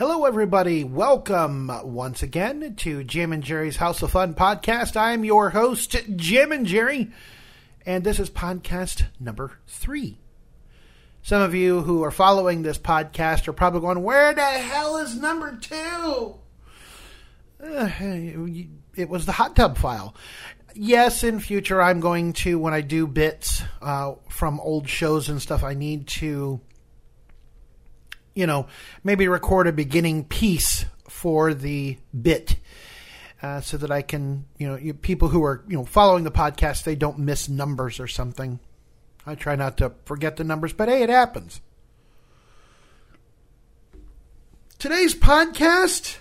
Hello, everybody. Welcome once again to Jim and Jerry's House of Fun podcast. I'm your host, Jim and Jerry, and this is podcast number three. Some of you who are following this podcast are probably going, Where the hell is number two? Uh, it was the hot tub file. Yes, in future, I'm going to, when I do bits uh, from old shows and stuff, I need to you know, maybe record a beginning piece for the bit. Uh, so that I can, you know, you, people who are, you know, following the podcast, they don't miss numbers or something. I try not to forget the numbers, but hey, it happens. Today's podcast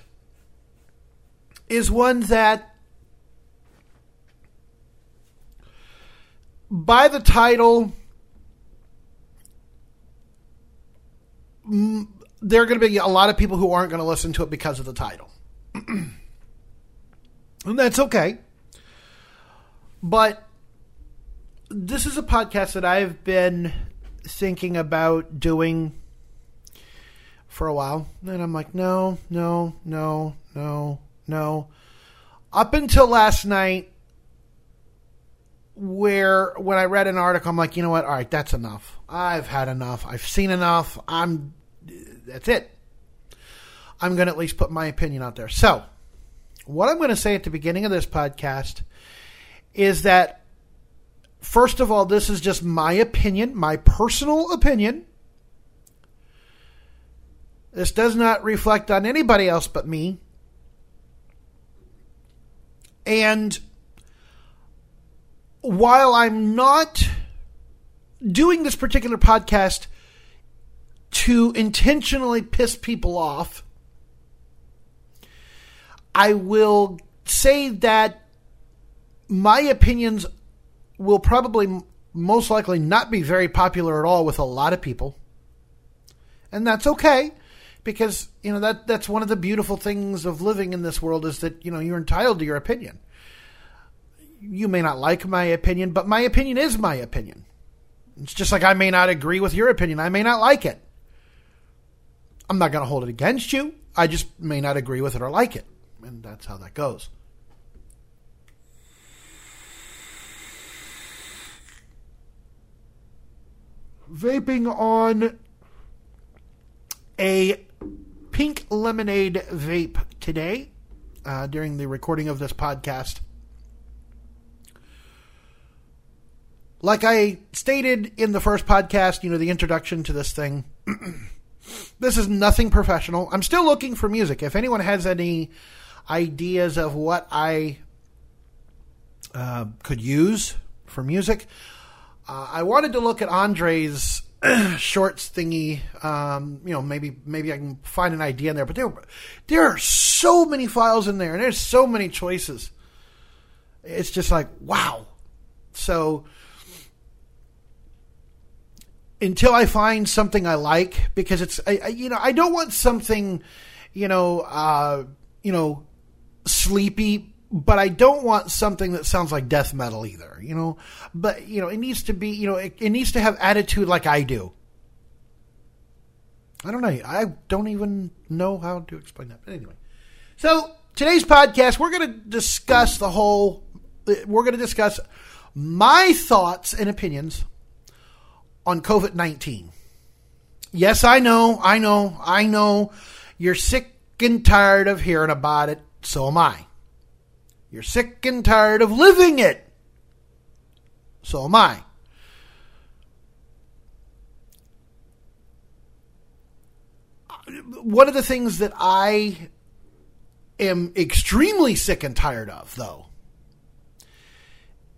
is one that, by the title, there are going to be a lot of people who aren't going to listen to it because of the title. and that's okay. But this is a podcast that I've been thinking about doing for a while. And I'm like, no, no, no, no, no. Up until last night, where when I read an article, I'm like, you know what? All right, that's enough. I've had enough. I've seen enough. I'm. That's it. I'm going to at least put my opinion out there. So, what I'm going to say at the beginning of this podcast is that, first of all, this is just my opinion, my personal opinion. This does not reflect on anybody else but me. And while I'm not doing this particular podcast to intentionally piss people off, I will say that my opinions will probably most likely not be very popular at all with a lot of people. And that's okay because, you know, that that's one of the beautiful things of living in this world is that, you know, you're entitled to your opinion you may not like my opinion, but my opinion is my opinion. It's just like I may not agree with your opinion. I may not like it. I'm not going to hold it against you. I just may not agree with it or like it. And that's how that goes. Vaping on a pink lemonade vape today uh, during the recording of this podcast. like I stated in the first podcast, you know, the introduction to this thing, this is nothing professional. I'm still looking for music. If anyone has any ideas of what I uh, could use for music, uh, I wanted to look at Andre's shorts thingy. Um, you know, maybe maybe I can find an idea in there. But there, there are so many files in there, and there's so many choices. It's just like wow. So until I find something I like because it's I, I, you know I don't want something you know uh, you know sleepy but I don't want something that sounds like death metal either you know? But you know it needs to be you know it, it needs to have attitude like I do. I don't know. I don't even know how to explain that. But anyway. So today's podcast we're going to discuss the whole we're going to discuss my thoughts and opinions on COVID 19. Yes, I know, I know, I know. You're sick and tired of hearing about it. So am I. You're sick and tired of living it. So am I. One of the things that I am extremely sick and tired of, though,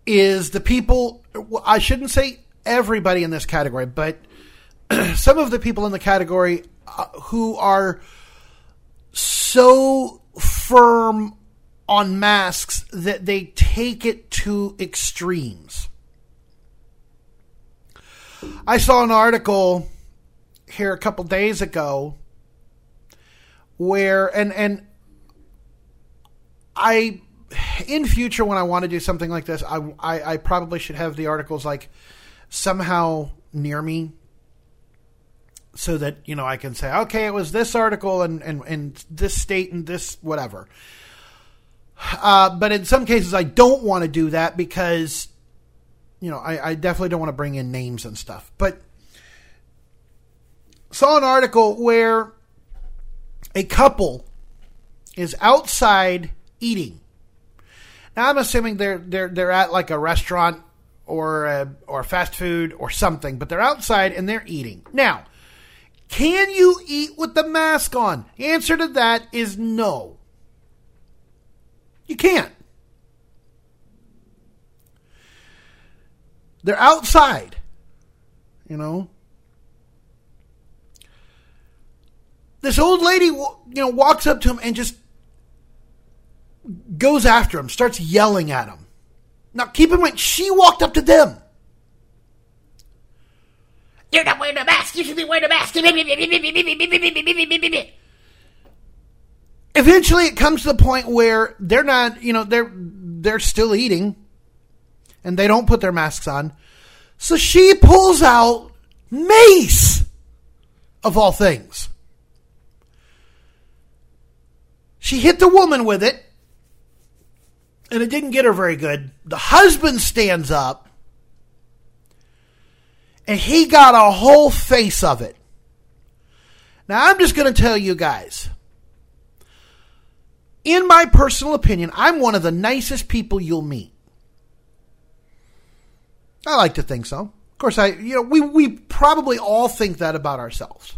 is the people, I shouldn't say everybody in this category, but some of the people in the category uh, who are so firm on masks that they take it to extremes. I saw an article here a couple days ago where and and I in future when I want to do something like this I, I, I probably should have the articles like somehow near me so that you know I can say, okay, it was this article and and, and this state and this whatever. Uh, but in some cases, I don't want to do that because you know I, I definitely don't want to bring in names and stuff. But saw an article where a couple is outside eating. Now I'm assuming they're they're they're at like a restaurant or a, or fast food or something, but they're outside and they're eating. Now, can you eat with the mask on? The answer to that is no. You can't. They're outside, you know. This old lady, you know, walks up to him and just goes after him, starts yelling at him. Now, keep in mind, she walked up to them. You're not wearing a mask. You should be wearing a mask. Eventually, it comes to the point where they're not, you know, they're they're still eating, and they don't put their masks on. So she pulls out mace, of all things. She hit the woman with it and it didn't get her very good. The husband stands up, and he got a whole face of it. Now, I'm just going to tell you guys. In my personal opinion, I'm one of the nicest people you'll meet. I like to think so. Of course, I you know we we probably all think that about ourselves,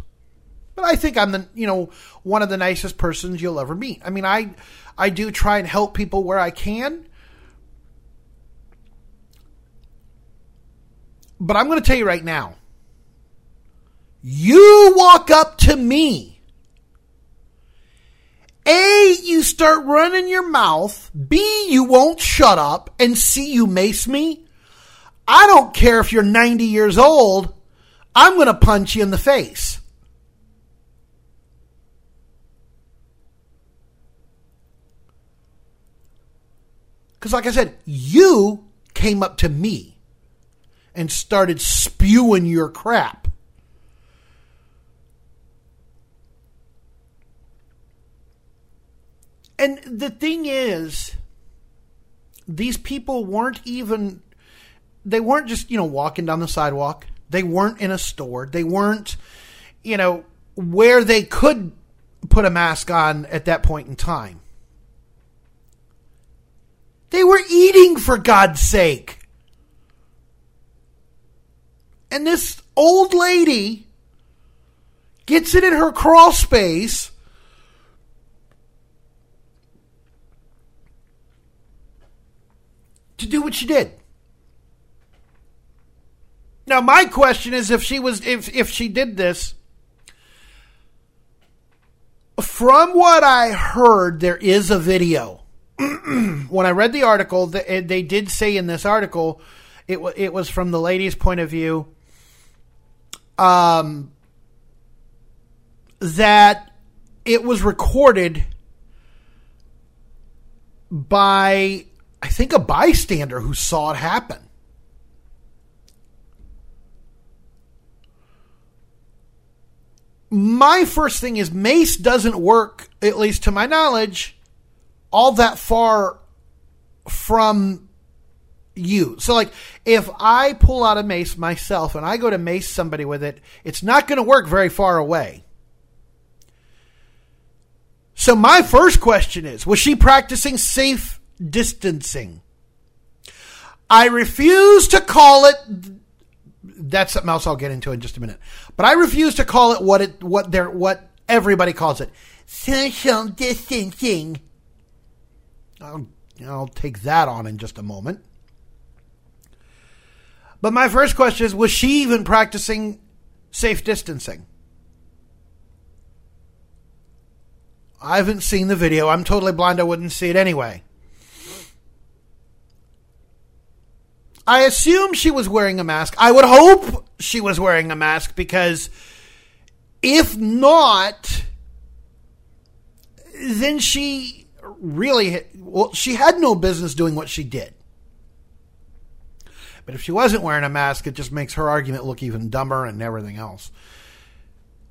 but I think I'm the you know one of the nicest persons you'll ever meet. I mean, I I do try and help people where I can. But I'm going to tell you right now you walk up to me. A, you start running your mouth. B, you won't shut up. And C, you mace me. I don't care if you're 90 years old. I'm going to punch you in the face. Because, like I said, you came up to me and started spewing your crap. And the thing is, these people weren't even, they weren't just, you know, walking down the sidewalk. They weren't in a store. They weren't, you know, where they could put a mask on at that point in time. They were eating, for God's sake. And this old lady gets it in her crawl space. To do what she did. Now my question is if she was if if she did this from what I heard there is a video when I read the article, they did say in this article, it it was from the lady's point of view, um, that it was recorded by I think a bystander who saw it happen. My first thing is Mace doesn't work, at least to my knowledge, all that far from you. So, like, if I pull out a mace myself and I go to mace somebody with it, it's not going to work very far away. So, my first question is Was she practicing safe distancing? I refuse to call it. That's something else I'll get into in just a minute. But I refuse to call it what it what they're what everybody calls it. Social distancing. I'll, I'll take that on in just a moment. But my first question is was she even practicing safe distancing? I haven't seen the video. I'm totally blind. I wouldn't see it anyway. I assume she was wearing a mask. I would hope she was wearing a mask because if not, then she really, well, she had no business doing what she did. But if she wasn't wearing a mask, it just makes her argument look even dumber and everything else.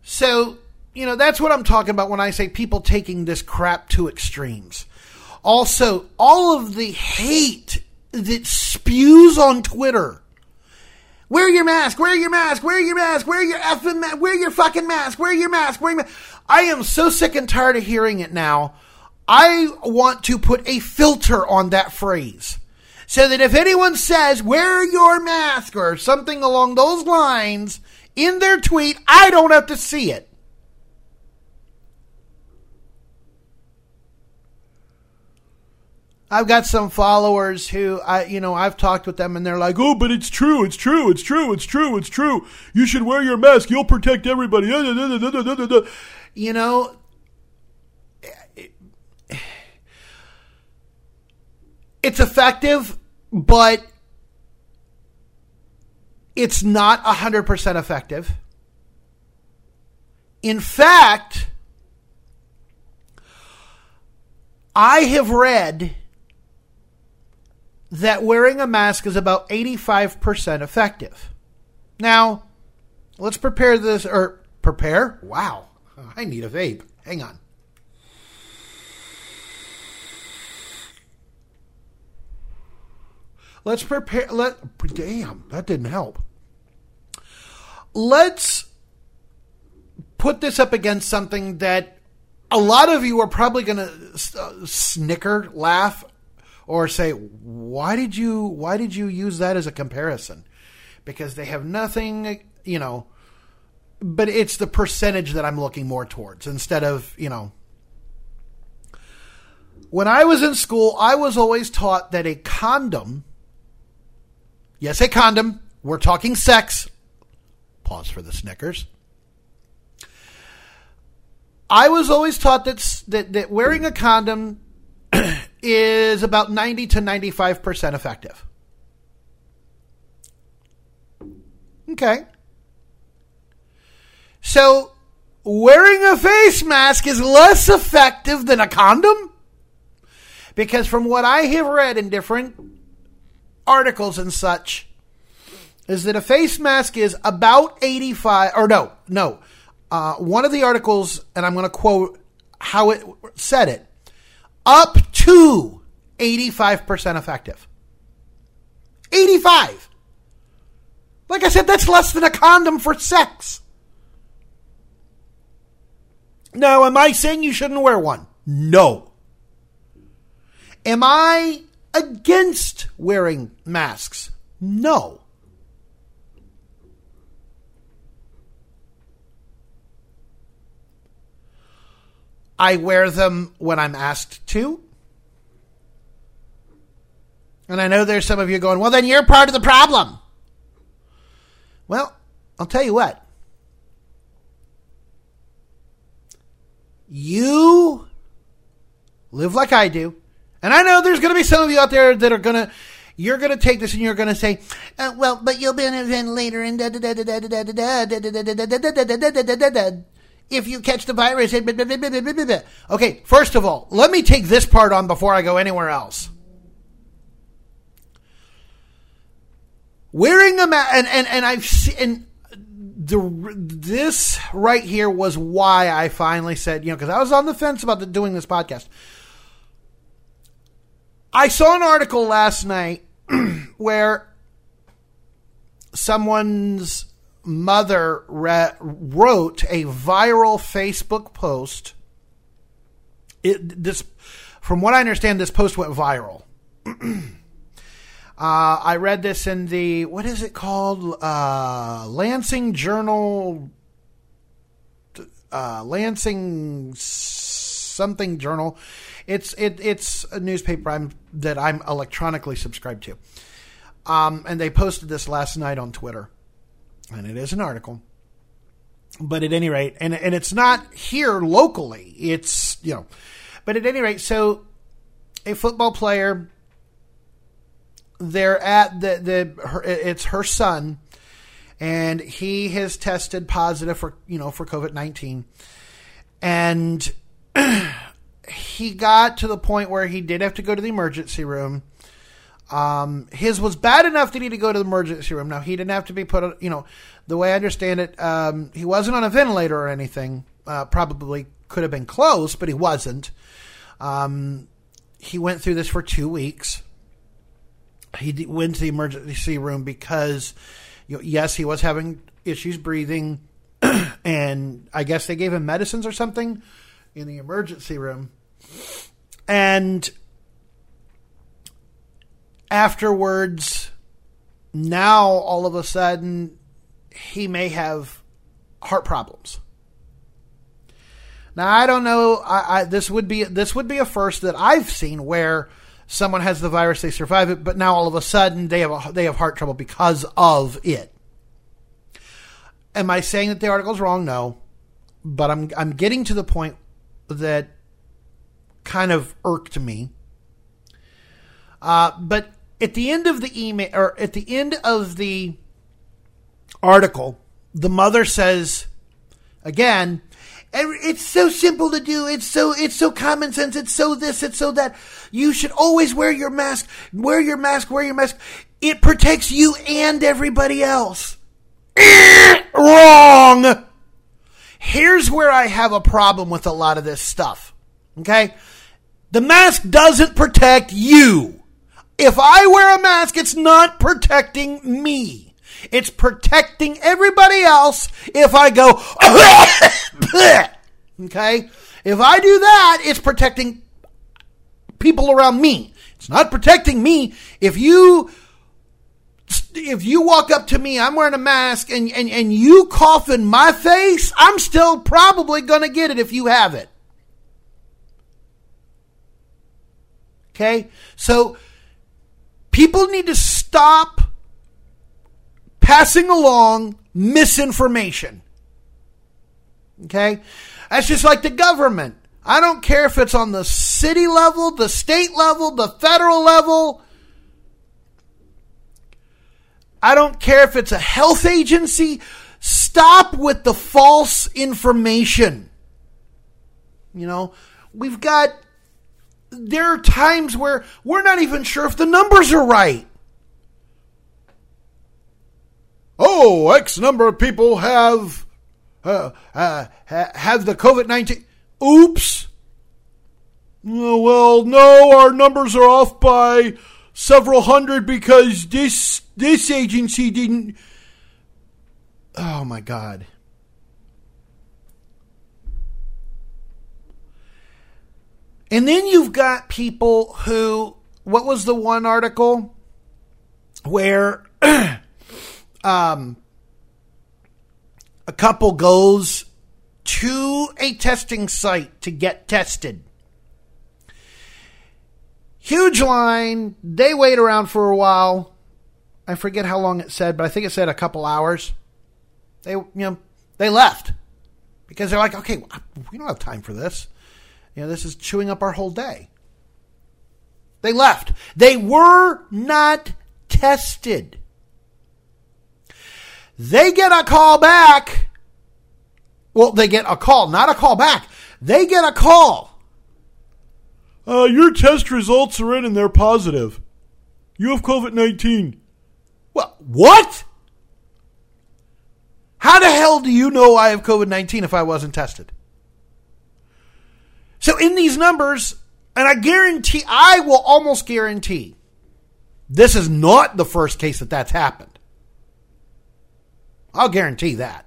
So, you know, that's what I'm talking about when I say people taking this crap to extremes. Also, all of the hate that spews on Twitter. Wear your mask, wear your mask, wear your mask, wear your effing mask, wear your fucking mask, wear your mask, wear your mask. I am so sick and tired of hearing it now. I want to put a filter on that phrase. So that if anyone says, wear your mask or something along those lines in their tweet, I don't have to see it. I've got some followers who I, you know, I've talked with them and they're like, "Oh, but it's true, it's true, it's true, it's true, it's true. You should wear your mask. You'll protect everybody." You know, it's effective, but it's not 100% effective. In fact, I have read that wearing a mask is about 85% effective. Now, let's prepare this, or prepare? Wow, I need a vape. Hang on. Let's prepare. Let damn that didn't help. Let's put this up against something that a lot of you are probably going to uh, snicker, laugh, or say, "Why did you? Why did you use that as a comparison?" Because they have nothing, you know. But it's the percentage that I'm looking more towards instead of you know. When I was in school, I was always taught that a condom Yes, a condom. We're talking sex. Pause for the Snickers. I was always taught that, that, that wearing a condom is about 90 to 95% effective. Okay. So, wearing a face mask is less effective than a condom? Because from what I have read in different articles and such is that a face mask is about 85 or no no. Uh, one of the articles and i'm going to quote how it said it up to 85% effective. 85 like i said that's less than a condom for sex. Now am i saying you shouldn't wear one? No. Am i against wearing masks? No. I wear them when I'm asked to. And I know there's some of you going, well, then you're part of the problem. Well, I'll tell you what. You live like I do. And I know there's going to be some of you out there that are going to, you're going to take this and you're going to say, uh, well, but you'll be in an event later and if you catch the virus. Okay, first of all, let me take this part on before I go anywhere else. Wearing a mask, and, and, and I've seen, the, this right here was why I finally said, you know, because I was on the fence about the, doing this podcast. I saw an article last night where someone's mother re- wrote a viral Facebook post. It, this, from what I understand, this post went viral. uh, I read this in the what is it called? Uh, Lansing Journal. Uh, Lansing something journal. It's it, it's a newspaper I'm, that I'm electronically subscribed to. Um, and they posted this last night on Twitter, and it is an article. But at any rate, and and it's not here locally. It's you know, but at any rate, so a football player. They're at the the her, it's her son, and he has tested positive for you know for COVID nineteen, and he got to the point where he did have to go to the emergency room. Um, his was bad enough that he had to go to the emergency room. Now he didn't have to be put. You know, the way I understand it, um, he wasn't on a ventilator or anything. Uh, probably could have been close, but he wasn't. Um, he went through this for two weeks. He went to the emergency room because, you know, yes, he was having issues breathing, and I guess they gave him medicines or something in the emergency room. And afterwards, now all of a sudden, he may have heart problems. Now I don't know. I, I, this would be this would be a first that I've seen where someone has the virus, they survive it, but now all of a sudden they have a, they have heart trouble because of it. Am I saying that the article's wrong? No, but I'm I'm getting to the point that kind of irked me. Uh, but at the end of the email, or at the end of the article, the mother says, again, it's so simple to do. It's so it's so common sense. It's so this. It's so that. You should always wear your mask. Wear your mask. Wear your mask. It protects you and everybody else. Wrong. Here's where I have a problem with a lot of this stuff. Okay? The mask doesn't protect you. If I wear a mask, it's not protecting me. It's protecting everybody else if I go, okay? If I do that, it's protecting people around me. It's not protecting me. If you if you walk up to me, I'm wearing a mask, and, and, and you cough in my face, I'm still probably going to get it if you have it. Okay? So people need to stop passing along misinformation. Okay? That's just like the government. I don't care if it's on the city level, the state level, the federal level. I don't care if it's a health agency. Stop with the false information. You know, we've got, there are times where we're not even sure if the numbers are right. Oh, X number of people have uh, uh, have the COVID nineteen. Oops. Oh, well, no, our numbers are off by several hundred because this this agency didn't. Oh my God. And then you've got people who. What was the one article where um, a couple goes to a testing site to get tested? Huge line. They wait around for a while. I forget how long it said, but I think it said a couple hours. They, you know, they left because they're like, okay, we don't have time for this. You know, this is chewing up our whole day. They left. They were not tested. They get a call back. Well, they get a call, not a call back. They get a call. Uh, your test results are in and they're positive. You have COVID 19. Well, what? How the hell do you know I have COVID 19 if I wasn't tested? So, in these numbers, and I guarantee, I will almost guarantee, this is not the first case that that's happened. I'll guarantee that.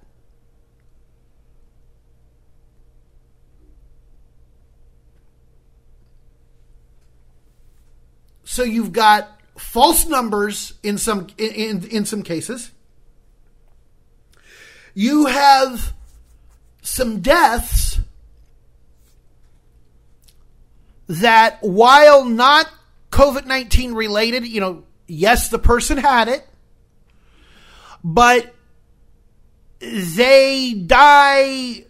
So you've got false numbers in some in, in, in some cases. You have some deaths that while not COVID 19 related, you know, yes, the person had it, but they die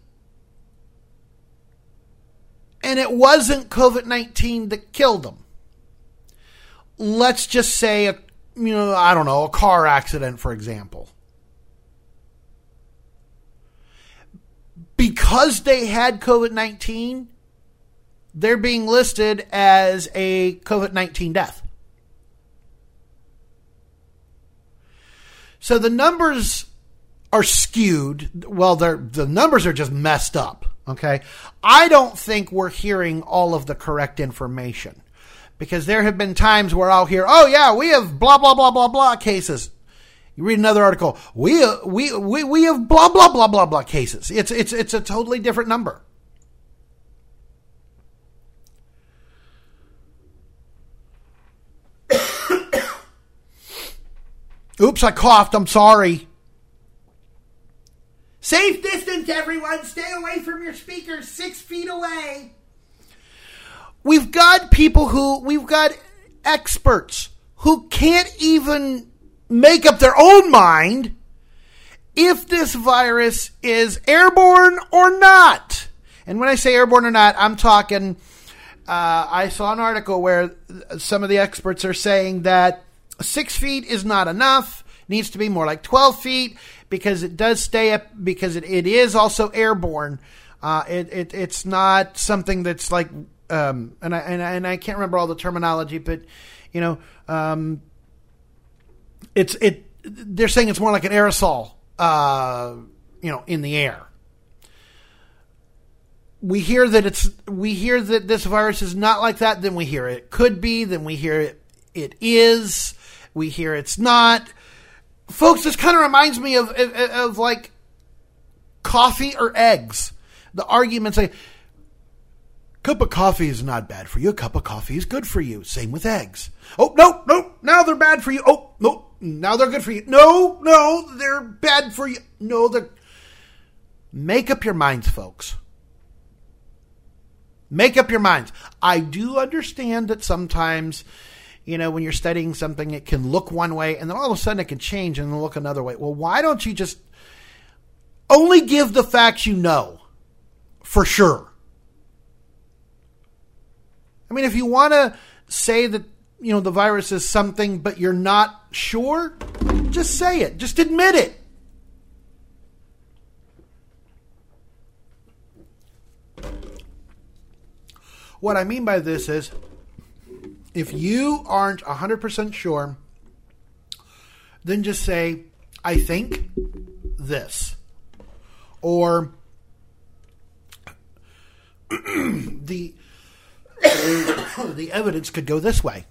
and it wasn't COVID 19 that killed them let's just say a you know I don't know a car accident for example because they had COVID-19 they're being listed as a COVID-19 death So the numbers are skewed. Well, the numbers are just messed up. Okay. I don't think we're hearing all of the correct information because there have been times where I'll hear, oh, yeah, we have blah, blah, blah, blah, blah cases. You read another article, we, we, we, we have blah, blah, blah, blah, blah cases. It's, it's, it's a totally different number. Oops, I coughed. I'm sorry. Safe distance, everyone. Stay away from your speakers, six feet away. We've got people who, we've got experts who can't even make up their own mind if this virus is airborne or not. And when I say airborne or not, I'm talking. Uh, I saw an article where some of the experts are saying that six feet is not enough, needs to be more like 12 feet because it does stay up, because it, it is also airborne. Uh, it, it, it's not something that's like, um, and, I, and, I, and I can't remember all the terminology, but, you know, um, it's, it, they're saying it's more like an aerosol, uh, you know, in the air. We hear that it's we hear that this virus is not like that then we hear it could be then we hear it it is we hear it's not. Folks this kind of reminds me of, of, of like coffee or eggs. The arguments say cup of coffee is not bad for you. A cup of coffee is good for you. Same with eggs. Oh no no now they're bad for you. Oh no now they're good for you. No no they're bad for you. No they're make up your minds folks. Make up your minds. I do understand that sometimes, you know, when you're studying something, it can look one way and then all of a sudden it can change and look another way. Well, why don't you just only give the facts you know for sure? I mean, if you want to say that, you know, the virus is something, but you're not sure, just say it. Just admit it. What I mean by this is if you aren't 100% sure, then just say, I think this. Or the the evidence could go this way.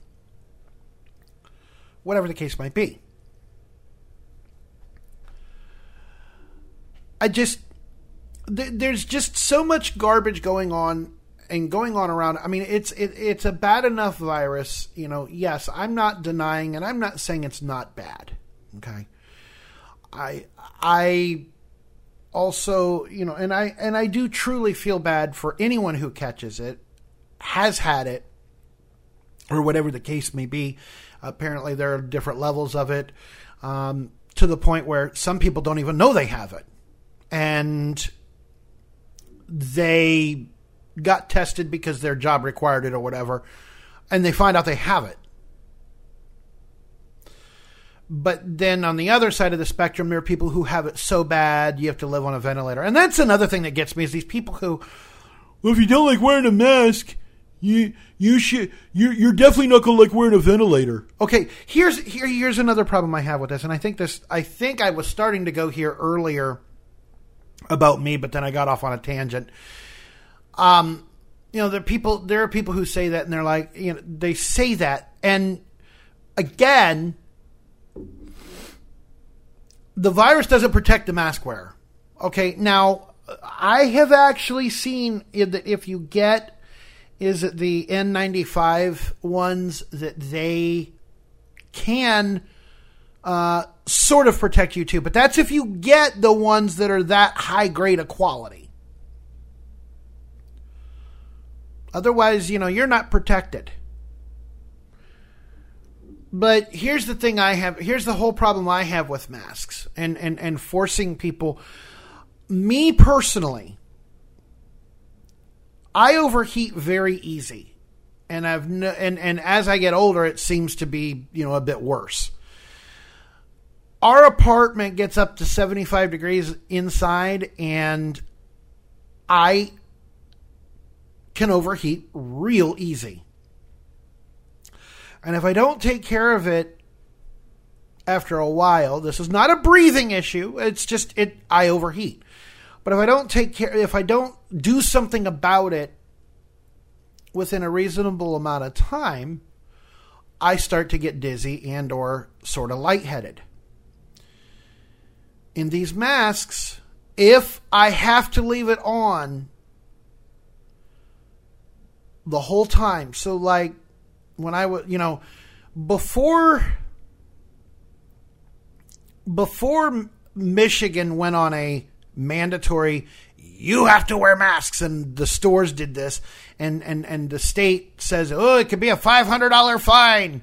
Whatever the case might be. I just th- there's just so much garbage going on and going on around. I mean, it's it, it's a bad enough virus. You know, yes, I'm not denying, and I'm not saying it's not bad. Okay, I I also you know, and I and I do truly feel bad for anyone who catches it, has had it, or whatever the case may be. Apparently, there are different levels of it, um, to the point where some people don't even know they have it, and they got tested because their job required it or whatever, and they find out they have it. But then on the other side of the spectrum, there are people who have it so bad you have to live on a ventilator. And that's another thing that gets me is these people who, well, if you don't like wearing a mask, you you should you you're definitely not gonna like wearing a ventilator. Okay, here's here here's another problem I have with this, and I think this I think I was starting to go here earlier about me, but then I got off on a tangent. Um, you know, there people. There are people who say that, and they're like, you know, they say that, and again, the virus doesn't protect the mask wearer. Okay, now I have actually seen that if you get is it the N95 ones that they can uh, sort of protect you too, but that's if you get the ones that are that high grade of quality. Otherwise, you know, you're not protected. But here's the thing I have here's the whole problem I have with masks and, and, and forcing people me personally I overheat very easy. And I've no, and and as I get older it seems to be, you know, a bit worse. Our apartment gets up to 75 degrees inside and I can overheat real easy. And if I don't take care of it, after a while, this is not a breathing issue. It's just it I overheat. But if I don't take care if I don't do something about it within a reasonable amount of time, I start to get dizzy and or sort of lightheaded. In these masks, if I have to leave it on the whole time, so like when I was, you know, before before Michigan went on a mandatory you have to wear masks. And the stores did this. And and and the state says oh it could be a $500 fine.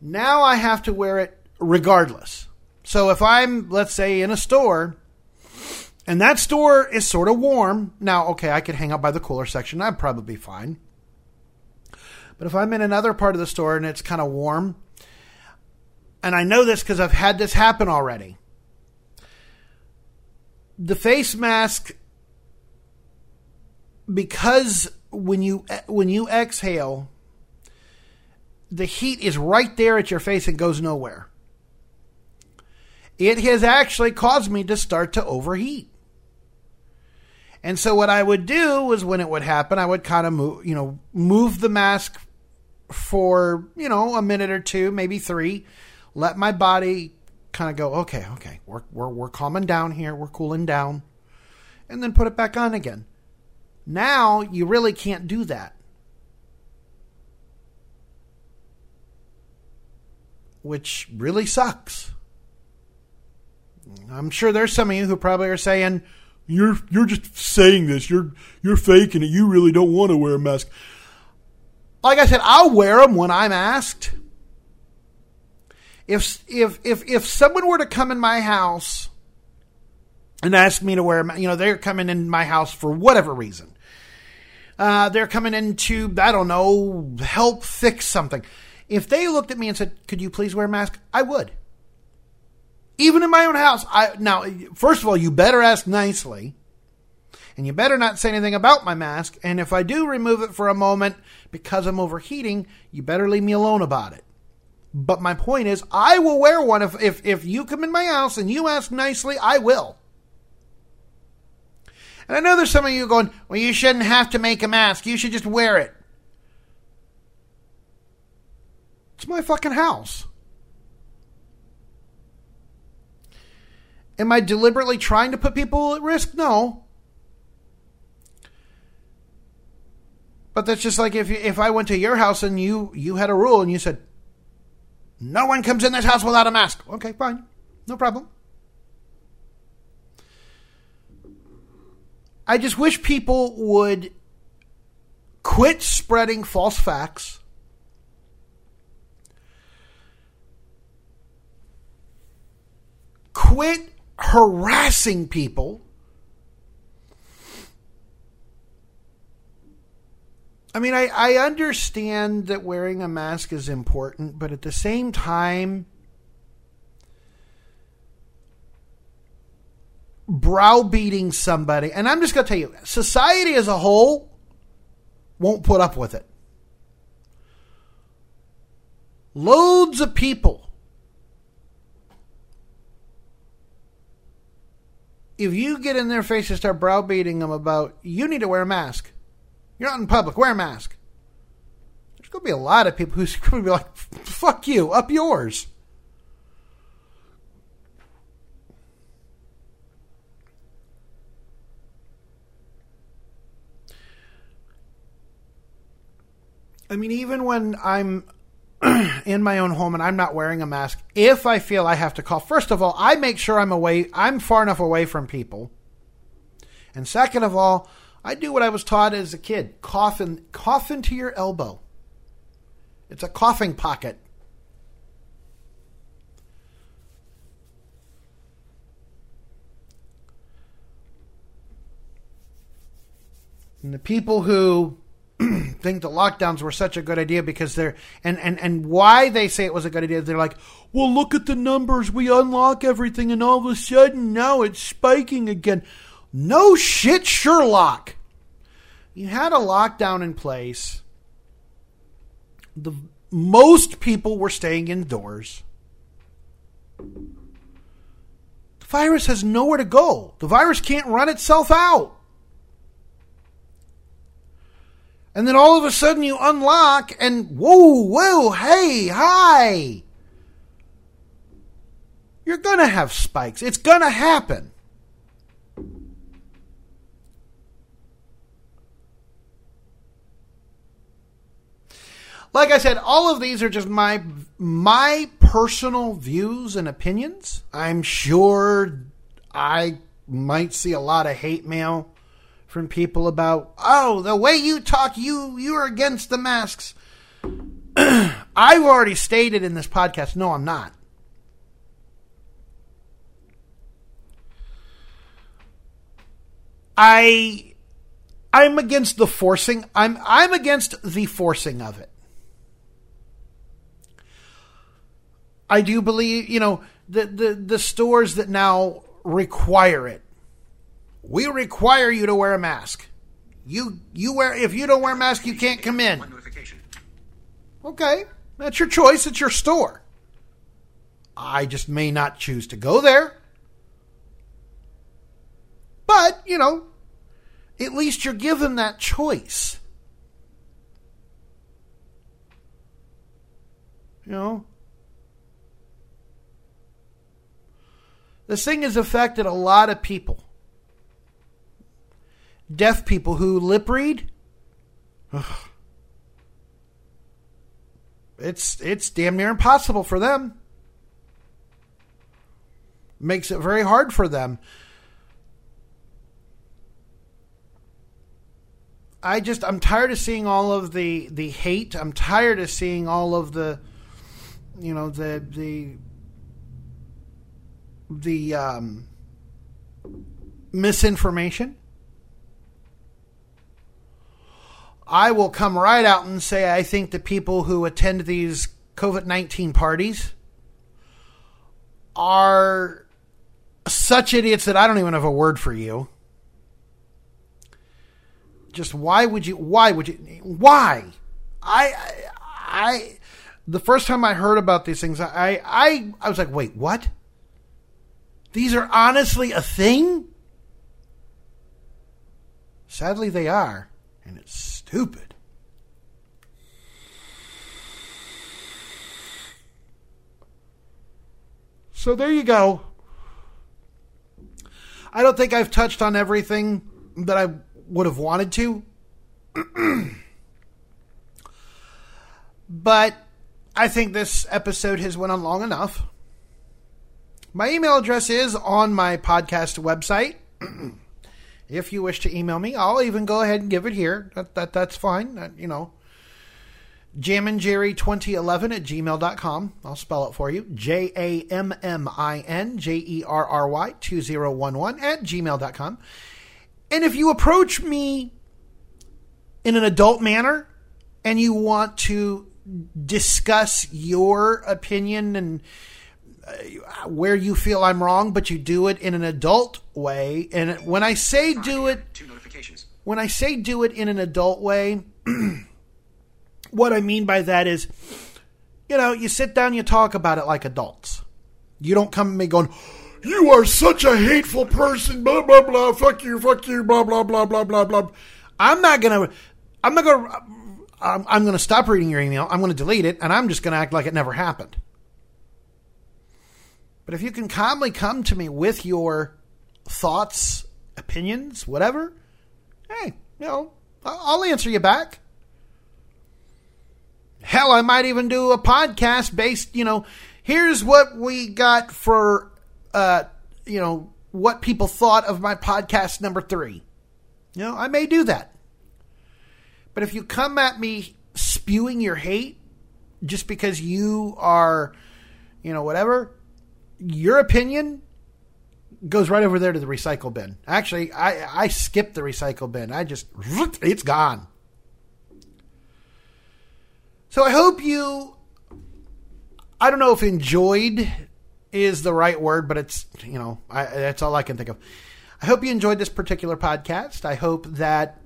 Now i have to wear it regardless. So if i'm let's say in a store and that store is sort of warm. Now okay i could hang out by the cooler section. I'd probably be fine. But if i'm in another part of the store and it's kind of warm and i know this because i've had this happen already the face mask because when you when you exhale, the heat is right there at your face and goes nowhere. It has actually caused me to start to overheat. And so what I would do was when it would happen, I would kind of move, you know, move the mask for, you know, a minute or two, maybe 3, let my body kind of go, okay, okay, we're we're we're calming down here, we're cooling down, and then put it back on again. Now you really can't do that. Which really sucks. I'm sure there's some of you who probably are saying, "You're you're just saying this. You're you're faking it. You really don't want to wear a mask." Like I said, I'll wear them when I'm asked. If if if if someone were to come in my house and ask me to wear, you know, they're coming in my house for whatever reason. Uh, they're coming in to, I don't know, help fix something. If they looked at me and said, "Could you please wear a mask?" I would. Even in my own house. I now, first of all, you better ask nicely, and you better not say anything about my mask. And if I do remove it for a moment because I'm overheating, you better leave me alone about it. But my point is, I will wear one if if if you come in my house and you ask nicely, I will. And I know there's some of you going, well, you shouldn't have to make a mask. You should just wear it. It's my fucking house. Am I deliberately trying to put people at risk? No. But that's just like if if I went to your house and you you had a rule and you said no one comes in this house without a mask. Okay, fine. No problem. I just wish people would quit spreading false facts. Quit harassing people. I mean, I, I understand that wearing a mask is important, but at the same time, browbeating somebody, and I'm just going to tell you, society as a whole won't put up with it. Loads of people. If you get in their face and start browbeating them about, you need to wear a mask. You're not in public, wear a mask. There's going to be a lot of people who's going to be like, fuck you, up yours. I mean, even when I'm in my own home and I'm not wearing a mask, if I feel I have to cough, first of all, I make sure I'm away, I'm far enough away from people. And second of all, I do what I was taught as a kid cough, in, cough into your elbow. It's a coughing pocket. And the people who think the lockdowns were such a good idea because they're and, and and why they say it was a good idea they're like well look at the numbers. We unlock everything and all of a sudden now it's spiking again. No shit sherlock. You had a lockdown in place. The most people were staying indoors. The virus has nowhere to go. The virus can't run itself out. And then all of a sudden you unlock and whoa, whoa, hey, hi. You're going to have spikes. It's going to happen. Like I said, all of these are just my my personal views and opinions. I'm sure I might see a lot of hate mail from people about, "Oh, the way you talk, you you're against the masks." I've already stated in this podcast, no, I'm not. I I'm against the forcing. I'm I'm against the forcing of it. I do believe, you know, the the, the stores that now require it. We require you to wear a mask. You you wear if you don't wear a mask, you can't come in. Okay, that's your choice. It's your store. I just may not choose to go there. But, you know, at least you're given that choice. You know? This thing has affected a lot of people. Deaf people who lip read. It's it's damn near impossible for them. Makes it very hard for them. I just I'm tired of seeing all of the the hate. I'm tired of seeing all of the you know the the the um, misinformation. I will come right out and say I think the people who attend these COVID 19 parties are such idiots that I don't even have a word for you. Just why would you? Why would you? Why? I, I, I the first time I heard about these things, I, I, I was like, wait, what? These are honestly a thing? Sadly, they are, and it's stupid. So there you go. I don't think I've touched on everything that I would have wanted to. but I think this episode has went on long enough. My email address is on my podcast website. if you wish to email me, I'll even go ahead and give it here. That, that that's fine. That, you know. Jamminjerry2011 at gmail.com. I'll spell it for you. J A M M I N J E R R Y 2011 at gmail.com. And if you approach me in an adult manner and you want to discuss your opinion and where you feel I'm wrong, but you do it in an adult way. And when I say do it, Two notifications. when I say do it in an adult way, what I mean by that is, you know, you sit down, you talk about it like adults. You don't come at me going, you are such a hateful person, blah, blah, blah, fuck you, fuck you, blah, blah, blah, blah, blah, blah. I'm not going to, I'm not going to, I'm, I'm going to stop reading your email. I'm going to delete it, and I'm just going to act like it never happened. But if you can calmly come to me with your thoughts, opinions, whatever, hey, you know, I'll answer you back. Hell, I might even do a podcast based, you know, here's what we got for, uh, you know, what people thought of my podcast number three. You know, I may do that. But if you come at me spewing your hate just because you are, you know, whatever, your opinion goes right over there to the recycle bin. Actually, I I skipped the recycle bin. I just it's gone. So I hope you I don't know if enjoyed is the right word, but it's, you know, I, that's all I can think of. I hope you enjoyed this particular podcast. I hope that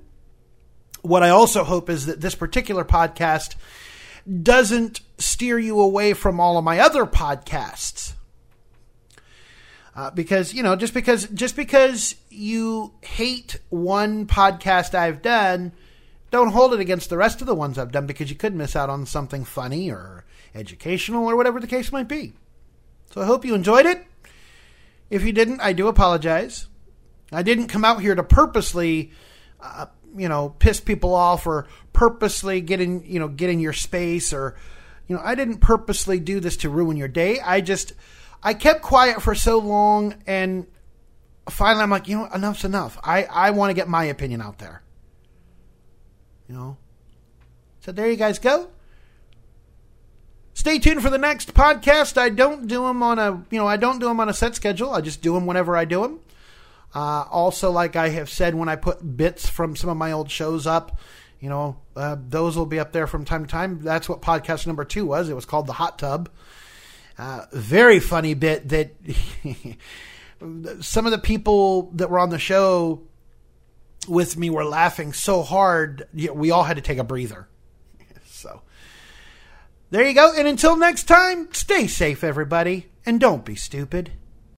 what I also hope is that this particular podcast doesn't steer you away from all of my other podcasts. Uh, because you know, just because just because you hate one podcast I've done, don't hold it against the rest of the ones I've done because you could miss out on something funny or educational or whatever the case might be. So I hope you enjoyed it. If you didn't, I do apologize. I didn't come out here to purposely, uh, you know, piss people off or purposely get in, you know, get in your space or, you know, I didn't purposely do this to ruin your day. I just, I kept quiet for so long and finally I'm like, you know, enough's enough. I, I want to get my opinion out there. You know? So there you guys go. Stay tuned for the next podcast. I don't do them on a, you know, I don't do them on a set schedule. I just do them whenever I do them. Uh, also, like I have said, when I put bits from some of my old shows up, you know, uh, those will be up there from time to time. That's what podcast number two was. It was called The Hot Tub. Uh, very funny bit that some of the people that were on the show with me were laughing so hard, we all had to take a breather. So, there you go. And until next time, stay safe, everybody, and don't be stupid.